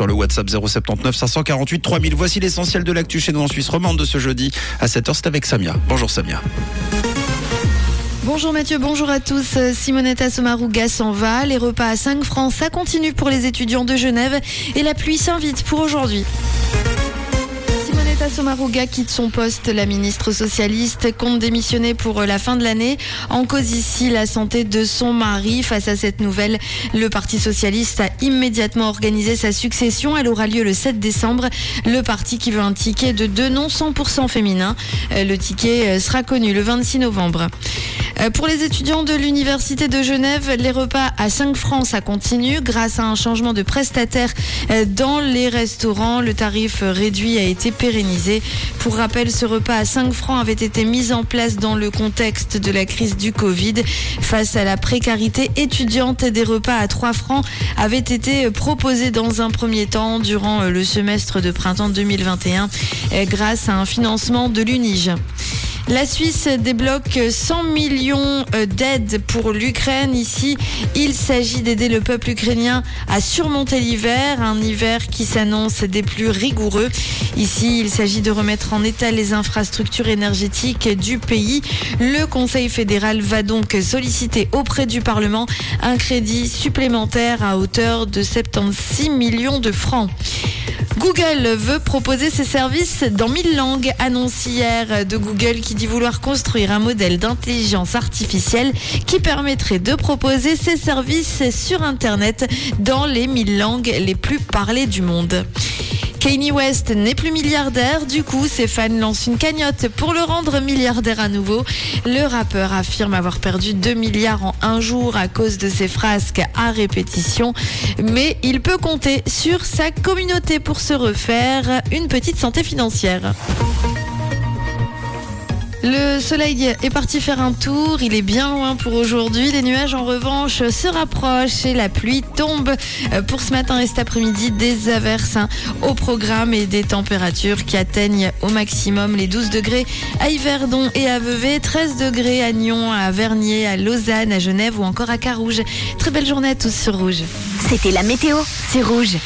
sur le WhatsApp 079 548 3000. Voici l'essentiel de l'actu chez nous en Suisse romande de ce jeudi à 7h. C'est avec Samia. Bonjour Samia. Bonjour Mathieu, bonjour à tous. Simonetta Sommaruga s'en va. Les repas à 5 francs, ça continue pour les étudiants de Genève et la pluie s'invite pour aujourd'hui. Sommaruga quitte son poste. La ministre socialiste compte démissionner pour la fin de l'année. En cause ici la santé de son mari. Face à cette nouvelle, le Parti socialiste a immédiatement organisé sa succession. Elle aura lieu le 7 décembre. Le parti qui veut un ticket de deux noms 100% féminins. Le ticket sera connu le 26 novembre. Pour les étudiants de l'Université de Genève, les repas à 5 francs, ça continue. Grâce à un changement de prestataire dans les restaurants, le tarif réduit a été pérennisé. Pour rappel, ce repas à 5 francs avait été mis en place dans le contexte de la crise du Covid. Face à la précarité étudiante, des repas à 3 francs avaient été proposés dans un premier temps durant le semestre de printemps 2021 grâce à un financement de l'UNIGE. La Suisse débloque 100 millions d'aides pour l'Ukraine. Ici, il s'agit d'aider le peuple ukrainien à surmonter l'hiver, un hiver qui s'annonce des plus rigoureux. Ici, il s'agit de remettre en état les infrastructures énergétiques du pays. Le Conseil fédéral va donc solliciter auprès du Parlement un crédit supplémentaire à hauteur de 76 millions de francs. Google veut proposer ses services dans 1000 langues. Annonce hier de Google qui dit vouloir construire un modèle d'intelligence artificielle qui permettrait de proposer ses services sur Internet dans les 1000 langues les plus parlées du monde. Kanye West n'est plus milliardaire, du coup ses fans lancent une cagnotte pour le rendre milliardaire à nouveau. Le rappeur affirme avoir perdu 2 milliards en un jour à cause de ses frasques à répétition, mais il peut compter sur sa communauté pour se refaire une petite santé financière. Le soleil est parti faire un tour, il est bien loin pour aujourd'hui. Les nuages en revanche se rapprochent et la pluie tombe pour ce matin et cet après-midi. Des averses au programme et des températures qui atteignent au maximum les 12 degrés à Yverdon et à Vevey, 13 degrés à Nyon, à Vernier, à Lausanne, à Genève ou encore à Carouge. Très belle journée à tous sur Rouge. C'était la météo, c'est Rouge.